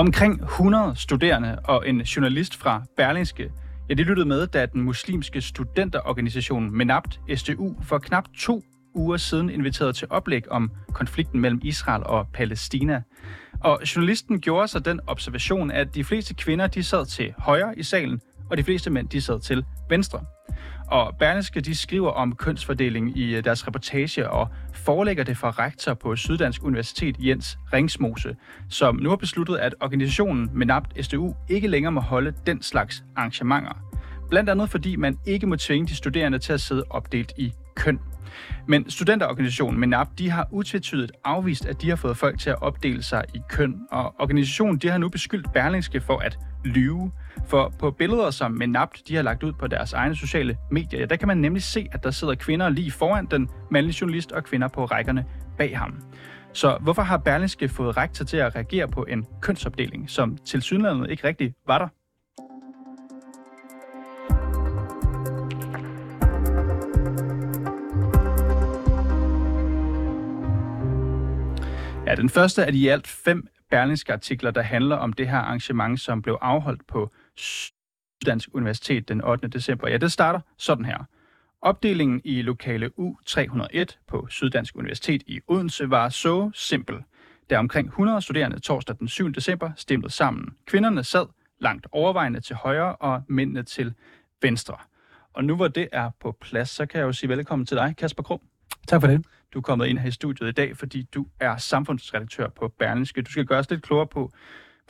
Omkring 100 studerende og en journalist fra Berlingske, ja, de lyttede med, da den muslimske studenterorganisation MENAPT STU for knap to uger siden inviteret til oplæg om konflikten mellem Israel og Palæstina. Og journalisten gjorde sig den observation, at de fleste kvinder de sad til højre i salen, og de fleste mænd de sad til venstre. Og Berlingske de skriver om kønsfordeling i øh, deres reportage og forelægger det for rektor på Syddansk Universitet Jens Ringsmose, som nu har besluttet, at organisationen MENAPT SDU ikke længere må holde den slags arrangementer. Blandt andet fordi man ikke må tvinge de studerende til at sidde opdelt i køn. Men studenterorganisationen MENAP, de har utvetydigt afvist, at de har fået folk til at opdele sig i køn, og organisationen de har nu beskyldt Berlingske for at lyve. For på billeder, som MENAP de har lagt ud på deres egne sociale medier, ja, der kan man nemlig se, at der sidder kvinder lige foran den mandlige journalist og kvinder på rækkerne bag ham. Så hvorfor har Berlingske fået rektor til at reagere på en kønsopdeling, som til ikke rigtig var der? Den første af de i alt fem berlingske artikler, der handler om det her arrangement, som blev afholdt på Syddansk Universitet den 8. december. Ja, det starter sådan her. Opdelingen i lokale U301 på Syddansk Universitet i Odense var så simpel. Der omkring 100 studerende torsdag den 7. december stemte sammen. Kvinderne sad langt overvejende til højre og mændene til venstre. Og nu hvor det er på plads, så kan jeg jo sige velkommen til dig, Kasper Krum. Tak for det. Du er kommet ind her i studiet i dag, fordi du er samfundsredaktør på Berlingske. Du skal gøre os lidt klogere på,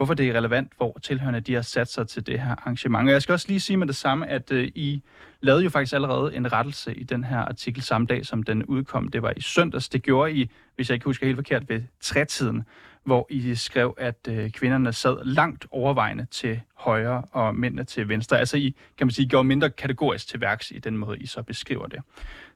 hvorfor det er relevant, hvor tilhørende de har sat sig til det her arrangement. Og jeg skal også lige sige med det samme, at øh, I lavede jo faktisk allerede en rettelse i den her artikel samme dag, som den udkom. Det var i søndags. Det gjorde I, hvis jeg ikke husker helt forkert, ved trætiden, hvor I skrev, at øh, kvinderne sad langt overvejende til højre og mændene til venstre. Altså I, kan man sige, gjorde mindre kategorisk til værks i den måde, I så beskriver det.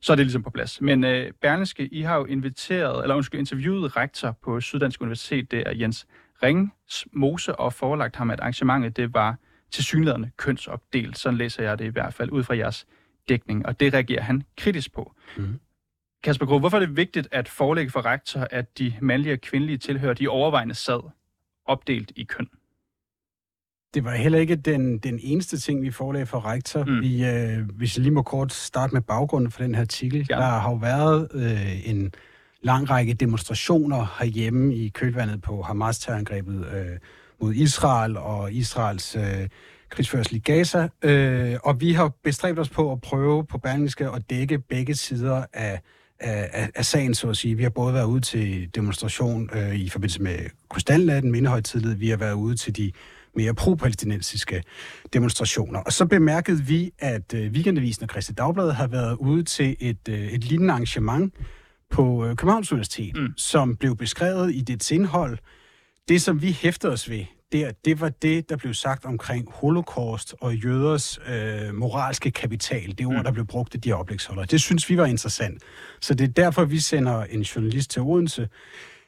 Så er det ligesom på plads. Men øh, Berlingske, I har jo inviteret, eller undskyld, interviewet rektor på Syddansk Universitet, det er Jens Rings Mose og forelagt ham, at arrangementet det var til synlædende kønsopdelt. Sådan læser jeg det i hvert fald ud fra jeres dækning, og det reagerer han kritisk på. Mm. Kasper Grove, hvorfor er det vigtigt at forelægge for rektor, at de mandlige og kvindelige tilhører de overvejende sad opdelt i køn? Det var heller ikke den, den eneste ting, vi forelagde for rektor. Mm. Vi, øh, hvis jeg lige må kort starte med baggrunden for den her artikel. Ja. Der har jo været øh, en lang række demonstrationer herhjemme i kølvandet på Hamas-terrorangrebet øh, mod Israel og Israels øh, krigsførsel i Gaza. Øh, og vi har bestræbt os på at prøve på Berlingske at dække begge sider af, af, af sagen, så at sige. Vi har både været ude til demonstration øh, i forbindelse med Krystalnatten, mindehøjtidlighed. Vi har været ude til de mere pro-palæstinensiske demonstrationer. Og så bemærkede vi, at øh, Weekendavisen og Christi Dagblad har været ude til et, øh, et lignende arrangement, på øh, Københavns Universitet, mm. som blev beskrevet i det indhold. Det, som vi hæfter os ved, der, det var det, der blev sagt omkring holocaust og jøders øh, moralske kapital. Det ord, mm. der blev brugt af de oplægsholdere. Det synes vi var interessant. Så det er derfor, vi sender en journalist til Odense.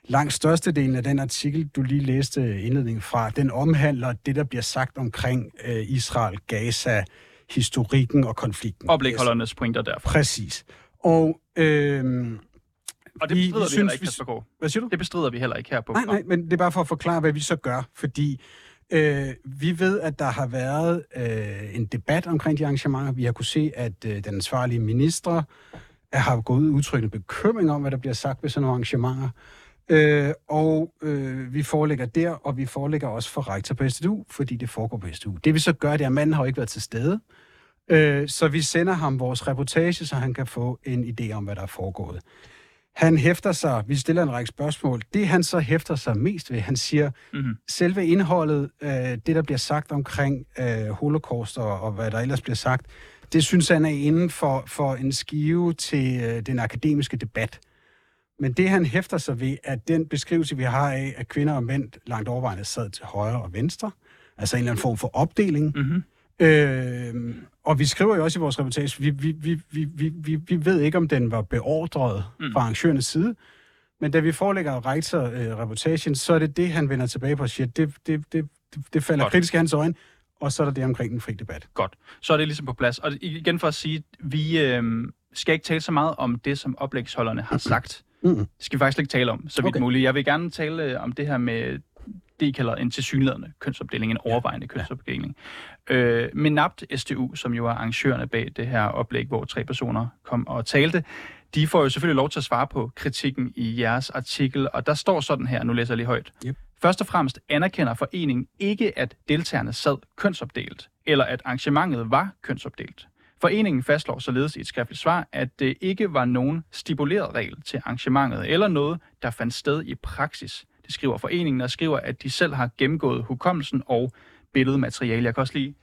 Langt størstedelen af den artikel, du lige læste indledningen fra, den omhandler det, der bliver sagt omkring øh, Israel, Gaza, historikken og konflikten. Oplægholdernes pointer derfra. Præcis. Og øh, og det bestrider vi, vi, vi heller ikke, Kasper. Hvad siger du? Det bestrider vi heller ikke her på. Nej, nej, men det er bare for at forklare, hvad vi så gør, fordi øh, vi ved, at der har været øh, en debat omkring de arrangementer. Vi har kunne se, at øh, den ansvarlige minister har gået ud udtrykkende bekymring om, hvad der bliver sagt ved sådan nogle arrangementer. Øh, og øh, vi forelægger der, og vi forelægger også for rektor på SDU, fordi det foregår på SDU. Det vi så gør, det er, at manden har jo ikke været til stede. Øh, så vi sender ham vores reportage, så han kan få en idé om, hvad der er foregået. Han hæfter sig, vi stiller en række spørgsmål, det han så hæfter sig mest ved, han siger, mm-hmm. selve indholdet, øh, det der bliver sagt omkring øh, holocaust og, og hvad der ellers bliver sagt, det synes han er inden for, for en skive til øh, den akademiske debat. Men det han hæfter sig ved, at den beskrivelse, vi har af, at kvinder og mænd langt overvejende sad til højre og venstre, altså en eller anden form for opdeling, mm-hmm. Øh, og vi skriver jo også i vores reportage, vi, vi, vi, vi, vi, vi ved ikke, om den var beordret mm. fra arrangørens side, men da vi forelægger Reiter øh, reportagen, så er det det, han vender tilbage på og siger, det, det, det, det falder Godt. kritisk i hans øjne, og så er der det omkring den fri debat. Godt. Så er det ligesom på plads. Og igen for at sige, vi øh, skal ikke tale så meget om det, som oplægsholderne har sagt. Mm. Det skal vi faktisk ikke tale om, så vidt okay. muligt. Jeg vil gerne tale øh, om det her med det, I kalder en tilsyneladende kønsopdeling, en overvejende ja. kønsopdeling. Øh, Menapt STU, som jo er arrangørerne bag det her oplæg, hvor tre personer kom og talte, de får jo selvfølgelig lov til at svare på kritikken i jeres artikel, og der står sådan her, nu læser jeg lige højt. Yep. Først og fremmest anerkender foreningen ikke, at deltagerne sad kønsopdelt, eller at arrangementet var kønsopdelt. Foreningen fastslår således i et skriftligt svar, at det ikke var nogen stipuleret regel til arrangementet, eller noget, der fandt sted i praksis. Det skriver foreningen, og skriver, at de selv har gennemgået hukommelsen og billedmateriale. Jeg kan også lige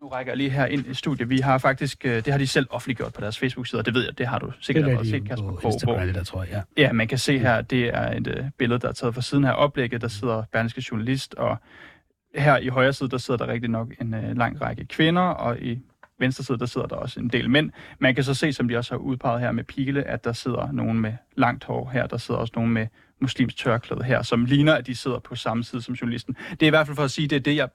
nu rækker jeg lige her ind i studiet. Vi har faktisk, øh, det har de selv offentliggjort på deres Facebook-side, og det ved jeg, det har du sikkert også set, Kasper på Instagram, det der, tror jeg, ja. Ja, man kan se her, det er et uh, billede, der er taget fra siden her oplægget. Der sidder Berlingske Journalist, og her i højre side, der sidder der rigtig nok en uh, lang række kvinder, og i venstre side, der sidder der også en del mænd. Man kan så se, som de også har udpeget her med pile, at der sidder nogen med langt hår her, der sidder også nogen med muslims tørklæde her, som ligner, at de sidder på samme side som journalisten. Det er i hvert fald for at sige, det er det, jeg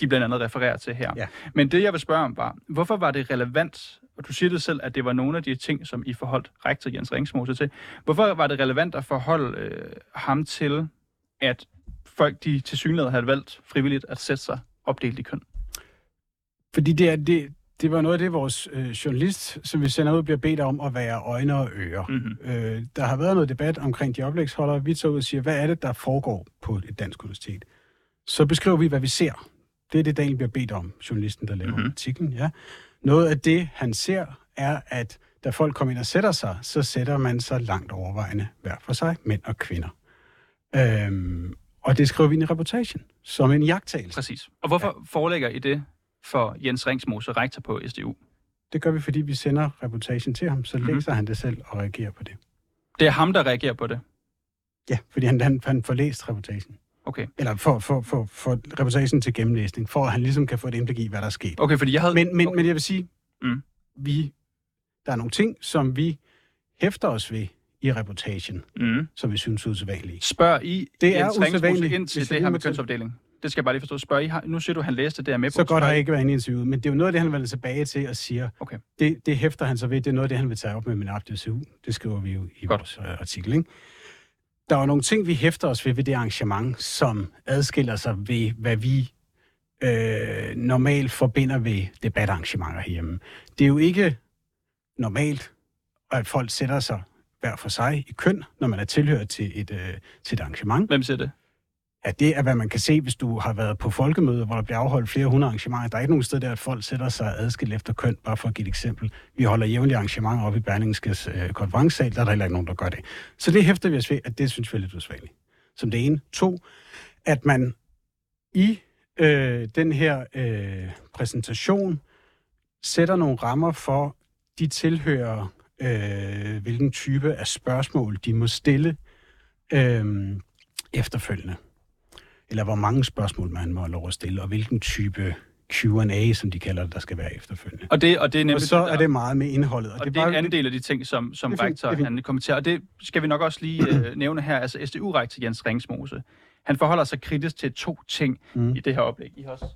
de blandt andet refererer til her. Ja. Men det, jeg vil spørge om, var, hvorfor var det relevant, og du siger det selv, at det var nogle af de ting, som I forholdt rektor Jens Ringsmose til. Hvorfor var det relevant at forholde øh, ham til, at folk, de til synlighed havde valgt frivilligt at sætte sig opdelt i køn? Fordi det, er, det, det var noget af det, vores øh, journalist, som vi sender ud, bliver bedt om at være øjne og ører. Mm-hmm. Øh, der har været noget debat omkring de oplægsholdere. Vi tager ud og siger, hvad er det, der foregår på et dansk universitet? Så beskriver vi, hvad vi ser. Det er det, Daniel bliver bedt om, journalisten, der laver mm-hmm. artiklen. Ja. Noget af det, han ser, er, at da folk kommer ind og sætter sig, så sætter man sig langt overvejende hver for sig, mænd og kvinder. Øhm, og det skriver vi ind i reportagen, som en jagttagelse. Præcis. Og hvorfor ja. forelægger I det for Jens Ringsmose, rektor på SDU? Det gør vi, fordi vi sender reportagen til ham, så mm-hmm. læser han det selv og reagerer på det. Det er ham, der reagerer på det? Ja, fordi han, han, han får læst reportagen. Okay. Eller for, for, for, for reportagen til gennemlæsning, for at han ligesom kan få et indblik i, hvad der er sket. Okay, fordi jeg havde... Men, men, okay. men jeg vil sige, mm. vi, der er nogle ting, som vi hæfter os ved i reportagen, mm. som vi synes er usædvanlige. Spørg I det er usædvanligt ind til det her med kønsopdeling? Det skal jeg bare lige forstå. Spørg I, nu siger du, at han læste det, er med på. Så godt har ikke været inde i interviewet, men det er jo noget af det, han vil tilbage til og siger, okay. det, det hæfter han så ved, det er noget af det, han vil tage op med min DCU. Det skriver vi jo i godt. vores uh, artikel, ikke? Der er nogle ting, vi hæfter os ved ved det arrangement, som adskiller sig ved, hvad vi øh, normalt forbinder ved debatarrangementer herhjemme. Det er jo ikke normalt, at folk sætter sig hver for sig i køn, når man er tilhørt til et, øh, til et arrangement. Hvem siger det? Ja, det er, hvad man kan se, hvis du har været på folkemøde, hvor der bliver afholdt flere hundrede arrangementer. Der er ikke nogen sted der, at folk sætter sig adskilt efter køn, bare for at give et eksempel. Vi holder jævnlige arrangementer op i Berlingskes øh, konferencesal, der er der heller ikke nogen, der gør det. Så det hæfter vi os ved, at det synes vi er lidt usvageligt. Som det ene. To, at man i øh, den her øh, præsentation sætter nogle rammer for de tilhører, øh, hvilken type af spørgsmål de må stille øh, efterfølgende eller hvor mange spørgsmål man må lov at stille, og hvilken type Q&A, som de kalder det, der skal være efterfølgende. Og, det, og, det er nemlig og så er det meget med indholdet. Og, og det, det er bare, en anden del af de ting, som, som rektor han kommenterer. Og det skal vi nok også lige uh, nævne her. Altså SDU-rektor Jens Ringsmose, han forholder sig kritisk til to ting mm. i det her oplæg. I har også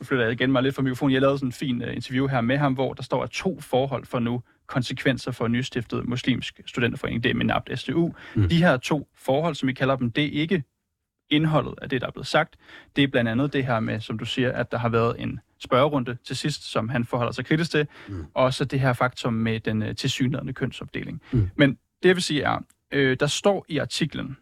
nu flytter jeg igen mig lidt fra mikrofonen. Jeg lavede sådan en fin uh, interview her med ham, hvor der står, at to forhold for nu konsekvenser for nystiftet muslimsk studenterforening, det er MINAPT SDU. Mm. De her to forhold, som vi kalder dem, det er ikke indholdet af det, der er blevet sagt. Det er blandt andet det her med, som du siger, at der har været en spørgerunde til sidst, som han forholder sig kritisk til. Mm. Også det her faktum med den uh, tilsyneladende kønsopdeling. Mm. Men det jeg vil sige er, øh, der står i artiklen,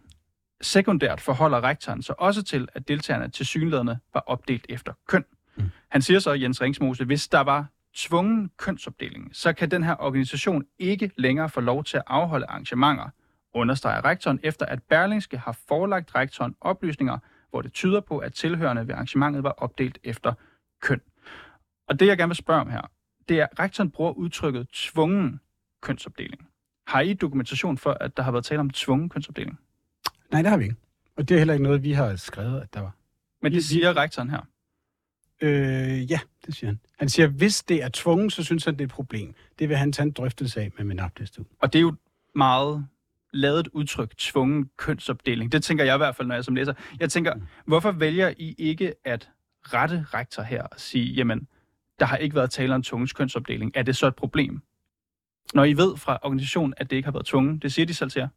sekundært forholder rektoren sig også til, at deltagerne til synlædende var opdelt efter køn. Mm. Han siger så, Jens Ringsmose, hvis der var tvungen kønsopdeling, så kan den her organisation ikke længere få lov til at afholde arrangementer, understreger rektoren, efter at Berlingske har forelagt rektoren oplysninger, hvor det tyder på, at tilhørende ved arrangementet var opdelt efter køn. Og det, jeg gerne vil spørge om her, det er, at rektoren bruger udtrykket tvungen kønsopdeling. Har I dokumentation for, at der har været tale om tvungen kønsopdeling? Nej, det har vi ikke. Og det er heller ikke noget, vi har skrevet, at der var. Men det siger rektoren her? Øh, ja, det siger han. Han siger, at hvis det er tvungen, så synes han, det er et problem. Det vil han tage en drøftelse af med min Og det er jo meget lavet udtryk, tvungen kønsopdeling. Det tænker jeg i hvert fald, når jeg som læser. Jeg tænker, mm. hvorfor vælger I ikke at rette rektor her og sige, jamen, der har ikke været tale om tvungens kønsopdeling. Er det så et problem? Når I ved fra organisationen, at det ikke har været tvungen, det siger de selv til jer.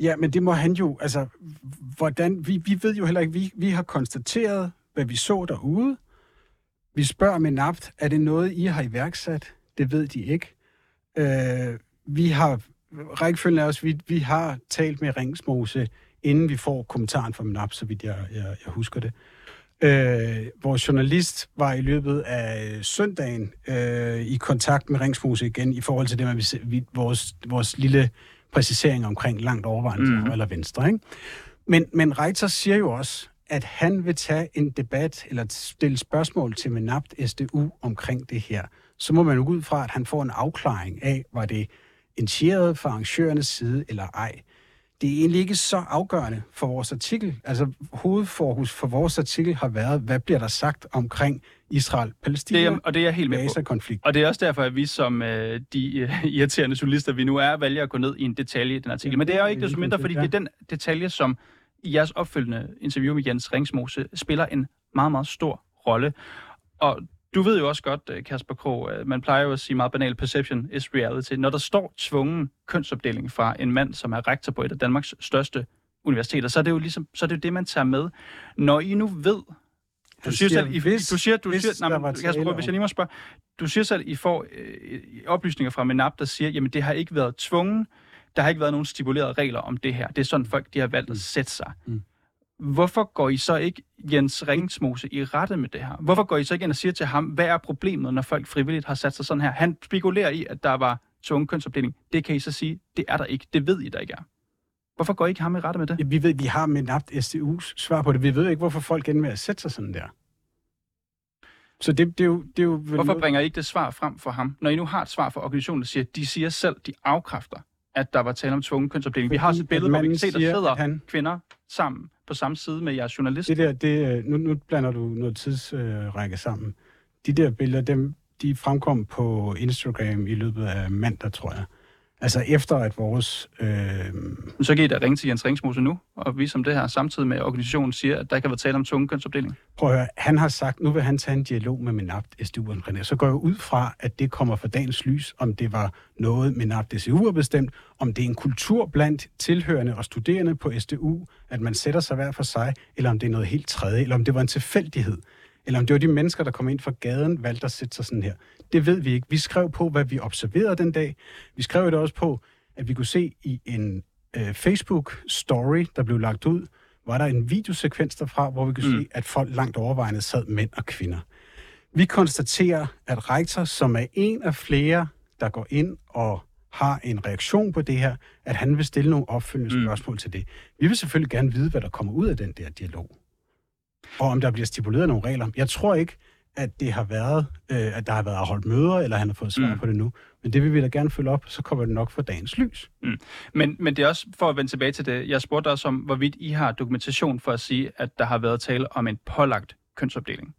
Ja, men det må han jo, altså, hvordan, vi, vi ved jo heller ikke, vi, vi har konstateret, hvad vi så derude. Vi spørger med napt, er det noget, I har iværksat? Det ved de ikke. Øh, vi har, rækkefølgen er også, vi, vi har talt med Ringsmose, inden vi får kommentaren fra NAP, så vidt jeg, jeg, jeg husker det. Øh, vores journalist var i løbet af søndagen øh, i kontakt med Ringsmose igen i forhold til det med vi, vores, vores lille præcisering omkring langt overvejende mm. eller venstre. Ikke? Men, men Reiter siger jo også, at han vil tage en debat eller stille spørgsmål til Menapt SDU omkring det her. Så må man jo ud fra, at han får en afklaring af, var det initieret fra arrangørernes side eller ej det er egentlig ikke så afgørende for vores artikel. Altså hovedfokus for vores artikel har været, hvad bliver der sagt omkring Israel-Palæstina det er, og det er jeg helt med på. konflikt. Og det er også derfor, at vi som øh, de uh, irriterende journalister, vi nu er, vælger at gå ned i en detalje i den artikel. Men det er jo ikke desto mindre, fordi det er den detalje, som i jeres opfølgende interview med Jens Ringsmose spiller en meget, meget stor rolle. Og du ved jo også godt, øh, Kasper Krog, man plejer jo at sige meget banalt, perception is reality. Når der står tvungen kønsopdeling fra en mand, som er rektor på et af Danmarks største universiteter, så er det jo ligesom, så er det, jo det, man tager med. Når I nu ved, du siger, selv, hvis, du siger, du hvis siger, nej, men, Kasper, hvis jeg lige må spørge, du siger selv, I får øh, oplysninger fra MENAP, der siger, jamen det har ikke været tvungen, der har ikke været nogen stipulerede regler om det her. Det er sådan, folk de har valgt at sætte sig. Mm. Hvorfor går I så ikke Jens Ringsmose i rette med det her? Hvorfor går I så ikke ind og siger til ham, hvad er problemet, når folk frivilligt har sat sig sådan her? Han spekulerer i, at der var tvungen kønsopdeling. Det kan I så sige, det er der ikke. Det ved I, der ikke er. Hvorfor går I ikke ham i rette med det? Ja, vi ved, vi har med napt SDU's svar på det. Vi ved ikke, hvorfor folk ender med at sætte sig sådan der. Så det, det, er jo, det er jo Hvorfor bringer I ikke det svar frem for ham? Når I nu har et svar fra organisationen, der siger, de siger selv, de afkræfter, at der var tale om tvungen kønsopdeling. Vi har også et billede, hvor vi kan se, der sidder han... kvinder sammen på samme side med jeres journalist. Det der, det, øh, nu, nu blander du noget tidsrække øh, sammen. De der billeder, dem, de fremkom på Instagram i løbet af mandag, tror jeg. Altså efter at vores... Øh... Så kan I da ringe til Jens Ringsmose nu og vise om det her, samtidig med at organisationen siger, at der kan være tale om tunge kønsopdeling. Prøv at høre, han har sagt, nu vil han tage en dialog med Menapt SDU omkring det. Så går jeg ud fra, at det kommer fra dagens lys, om det var noget, Menapt SDU har bestemt, om det er en kultur blandt tilhørende og studerende på SDU, at man sætter sig hver for sig, eller om det er noget helt tredje, eller om det var en tilfældighed eller om det var de mennesker, der kom ind fra gaden, valgte at sætte sig sådan her. Det ved vi ikke. Vi skrev på, hvad vi observerede den dag. Vi skrev det også på, at vi kunne se i en øh, Facebook-story, der blev lagt ud, var der en videosekvens derfra, hvor vi kunne mm. se, at folk langt overvejende sad mænd og kvinder. Vi konstaterer, at rektor, som er en af flere, der går ind og har en reaktion på det her, at han vil stille nogle opfølgende mm. spørgsmål til det. Vi vil selvfølgelig gerne vide, hvad der kommer ud af den der dialog og om der bliver stipuleret nogle regler. Jeg tror ikke, at det har været, øh, at der har været holdt møder, eller han har fået svar mm. på det nu. Men det vil vi da gerne følge op, så kommer det nok for dagens lys. Mm. Men, men det er også, for at vende tilbage til det, jeg spurgte også om, hvorvidt I har dokumentation for at sige, at der har været tale om en pålagt kønsopdeling.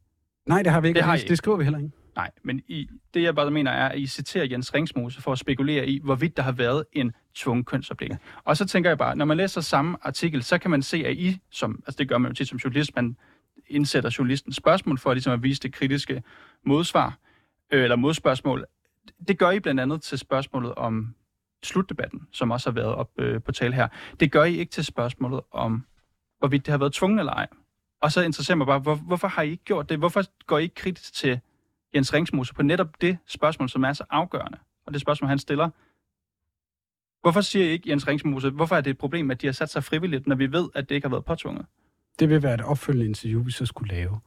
Nej, det har vi ikke. Det, har I det skriver vi heller ikke. Nej, men I, det jeg bare mener er, at I citerer Jens Ringsmose for at spekulere i, hvorvidt der har været en tvungen kønsopdeling. Ja. Og så tænker jeg bare, når man læser samme artikel, så kan man se, at I, som, altså det gør man jo tit som journalist, man indsætter journalisten spørgsmål for ligesom at vise det kritiske modsvar, øh, eller modspørgsmål. Det gør I blandt andet til spørgsmålet om slutdebatten, som også har været op øh, på tale her. Det gør I ikke til spørgsmålet om, hvorvidt det har været tvunget eller ej. Og så interesserer mig bare, hvor, hvorfor har I ikke gjort det? Hvorfor går I ikke kritisk til Jens Ringsmose på netop det spørgsmål, som er så afgørende? Og det spørgsmål, han stiller. Hvorfor siger I ikke, Jens Ringsmose, hvorfor er det et problem, at de har sat sig frivilligt, når vi ved, at det ikke har været påtvunget? Det vil være et opfølgende interview, vi så skulle lave.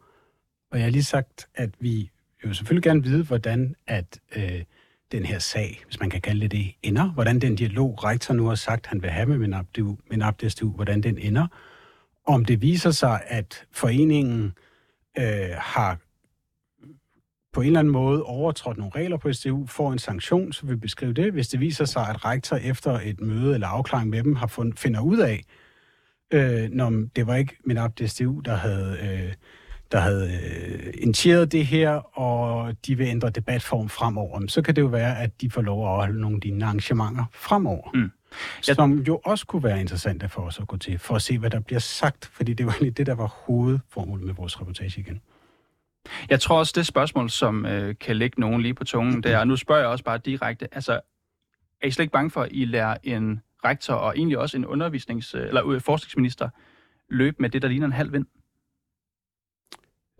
Og jeg har lige sagt, at vi jo selvfølgelig gerne vide, hvordan at øh, den her sag, hvis man kan kalde det det, ender. Hvordan den dialog, rektor nu har sagt, han vil have med min abdestu, hvordan den ender. Om det viser sig, at foreningen øh, har på en eller anden måde overtrådt nogle regler på SDU, får en sanktion, så vil vi beskrive det. Hvis det viser sig, at rektor efter et møde eller afklaring med dem har fund, finder ud af, Øh, når det var ikke min DSTU, der havde, øh, der havde øh, initieret det her, og de vil ændre debatform fremover. Så kan det jo være, at de får lov at holde nogle af dine arrangementer fremover. Mm. Jeg... Som jo også kunne være interessant for os at gå til, for at se, hvad der bliver sagt, fordi det var egentlig det, der var hovedformålet med vores reportage igen. Jeg tror også, det spørgsmål, som øh, kan lægge nogen lige på tungen, det er, og nu spørger jeg også bare direkte, altså, er I slet ikke bange for, at I lærer en rektor og egentlig også en undervisnings- eller øh, forskningsminister løbe med det, der ligner en halv vind?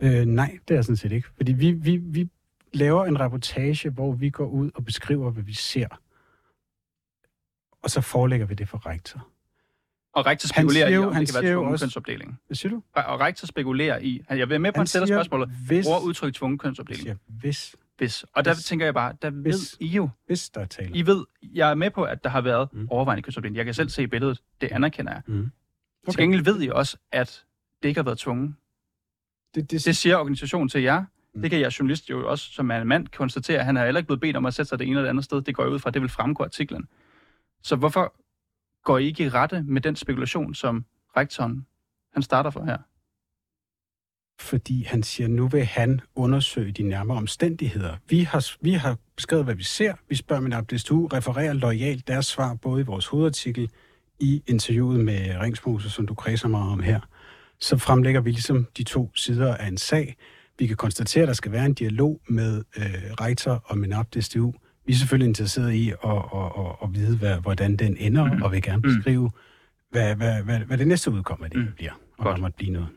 Øh, nej, det er sådan set ikke. Fordi vi, vi, vi laver en reportage, hvor vi går ud og beskriver, hvad vi ser. Og så forelægger vi det for rektor. Og rektor spekulerer jo- i, om han det kan være siger tvungen også- kønsopdeling. Hvad siger du? Og rektor spekulerer i, jeg vil med på, at han stiller siger, spørgsmålet, hvis, bruger udtryk tvungen han kønsopdeling. siger, hvis, Hvis. Og der Hvis. tænker jeg bare, der ved Hvis. I jo, hvis der er tale. I ved, jeg er med på, at der har været Mm. overvejende kønsopdeling. Jeg kan selv se billedet, det anerkender jeg. Mm. Okay. Til gengæld ved I også, at det ikke har været tvunget. det, det, Det siger organisationen til jer. Mm. Det kan jeg journalist jo også, som er en mand, konstatere. Han er heller ikke blevet bedt om at sætte sig det ene eller det andet sted. Det går jeg ud fra, det vil fremgå artiklen. Så hvorfor går I ikke i rette med den spekulation, som rektoren han starter for her? Fordi han siger, nu vil han undersøge de nærmere omstændigheder. Vi har, vi har beskrevet, hvad vi ser. Vi spørger min DSTU, refererer lojalt deres svar, både i vores hovedartikel, i interviewet med Ringsmose, som du kredser meget om her. Så fremlægger vi ligesom de to sider af en sag. Vi kan konstatere, at der skal være en dialog med øh, rektor og MENAP DSTU. Vi er selvfølgelig interesseret i at, at, at, at vide, hvad, hvordan den ender, mm. og vil gerne Mm. beskrive, hvad, hvad, hvad, hvad det næste udkom af det Mm. bliver, og Godt. der måtte blive noget.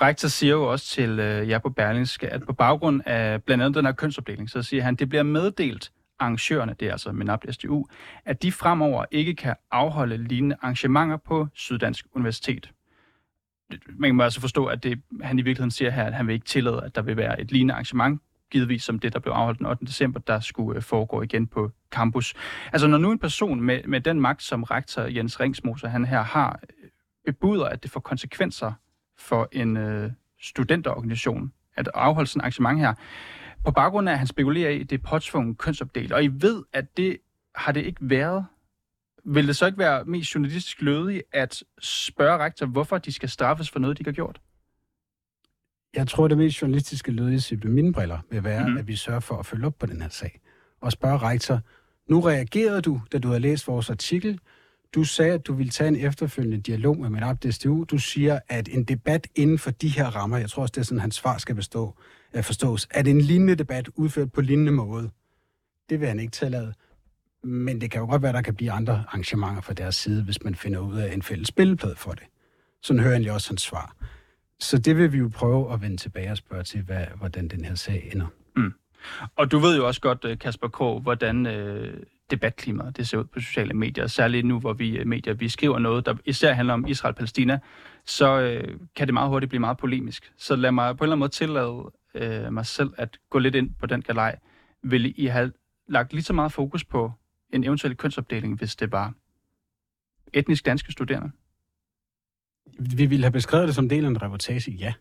Rektor siger jo også til øh, jer på Berlingske, at på baggrund af blandt andet den her kønsopdeling, så siger han, det bliver meddelt arrangørerne, det er altså MENAP SDU, at de fremover ikke kan afholde lignende arrangementer på Syddansk Universitet. Man må altså forstå, at det, han i virkeligheden siger her, at han vil ikke tillade, at der vil være et lignende arrangement, givetvis som det, der blev afholdt den 8. december, der skulle øh, foregå igen på campus. Altså når nu en person med, med den magt, som rektor Jens Ringsmoser han her har, øh, bebuder, at det får konsekvenser for en øh, studenterorganisation at afholde sådan et arrangement her, på baggrund af, at han spekulerer i, at det er påtvungen kønsopdelt, og I ved, at det har det ikke været. Vil det så ikke være mest journalistisk lødigt at spørge rektor, hvorfor de skal straffes for noget, de ikke har gjort? Jeg tror, det mest journalistiske lød i set med mine briller vil være, Mhm. mm-hmm. at vi sørger for at følge op på den her sag. Og spørge rektor, nu reagerede du, da du havde læst vores artikel. Du sagde, at du ville tage en efterfølgende dialog med min DSTU. Du siger, at en debat inden for de her rammer, jeg tror også, det er sådan, hans svar skal bestå, øh, forstås, at en lignende debat udført på lignende måde, det vil han ikke tillade. Men det kan jo godt være, at der kan blive andre arrangementer fra deres side, hvis man finder ud af en fælles spilleplade for det. Sådan hører jeg også hans svar. Så det vil vi jo prøve at vende tilbage og spørge til, hvad, hvordan den her sag ender. Mm. Og du ved jo også godt, øh, Kasper K., hvordan øh, debatklimaet det ser ud på sociale medier. Særligt nu, hvor vi øh, medier vi skriver noget, der især handler om Israel-Palæstina, så øh, kan det meget hurtigt blive meget polemisk. Så lad mig på en eller anden måde tillade øh, mig selv at gå lidt ind på den galej. Vil I have lagt lige så meget fokus på en eventuel kønsopdeling, hvis det var etnisk danske studerende? Vi ville have beskrevet det som del af en reportage, ja.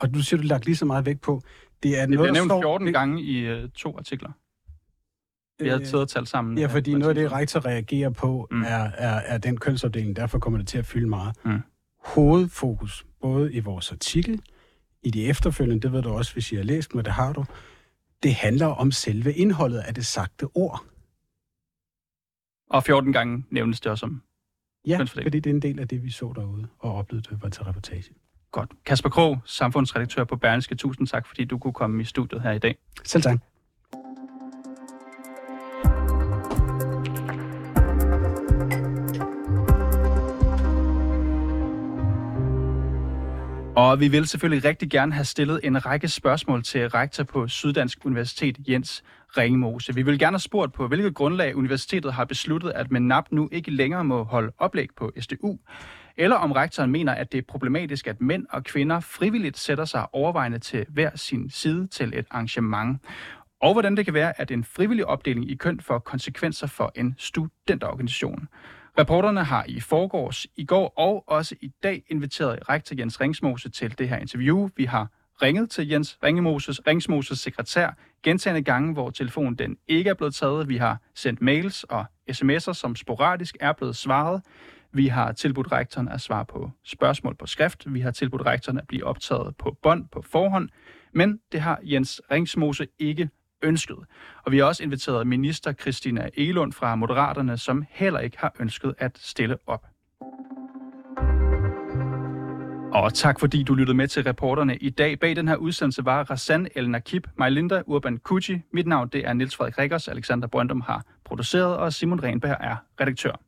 Og du siger, du lagt lige så meget vægt på, det er Det noget, der nævnt står- 14 det- gange i øh, to artikler. Vi havde Øh, taget og talt sammen. Ja, øh, fordi noget af det, rektor reagerer på, Mm. er, er, er den kønsopdeling. Derfor kommer det til at fylde meget. Mm. Hovedfokus, både i vores artikel, i de efterfølgende, det ved du også, hvis I har læst men det har du, det handler om selve indholdet af det sagte ord. Og 14 gange nævnes det også som Ja, fordi det er en del af det, vi så derude og oplevede, det var til reportage. Godt. Kasper Krog, samfundsredaktør på Berlingske. Tusind tak, fordi du kunne komme i studiet her i dag. Selv tak. Og vi vil selvfølgelig rigtig gerne have stillet en række spørgsmål til rektor på Syddansk Universitet, Jens Ringmose. Vi vil gerne have spurgt på, hvilket grundlag universitetet har besluttet, at MENAP nu ikke længere må holde oplæg på SDU, eller om rektoren mener, at det er problematisk, at mænd og kvinder frivilligt sætter sig overvejende til hver sin side til et arrangement. Og hvordan det kan være, at en frivillig opdeling i køn får konsekvenser for en studenterorganisation. Reporterne har i forgårs, i går og også i dag inviteret rektor Jens Ringsmose til det her interview. Vi har ringet til Jens Ringemoses, Ringsmoses sekretær gentagende gange, hvor telefonen den ikke er blevet taget. Vi har sendt mails og sms'er, som sporadisk er blevet svaret. Vi har tilbudt rektoren at svare på spørgsmål på skrift. Vi har tilbudt rektoren at blive optaget på bånd på forhånd. Men det har Jens Ringsmose ikke ønsket. Og vi har også inviteret minister Christina Elund fra Moderaterne, som heller ikke har ønsket at stille op. Og tak fordi du lyttede med til reporterne i dag. Bag den her udsendelse var Rassan El Nakib, Majlinda Urban Kuchi. Mit navn det er Niels Frederik Rikkers. Alexander Brøndum har produceret, og Simon Renberg er redaktør.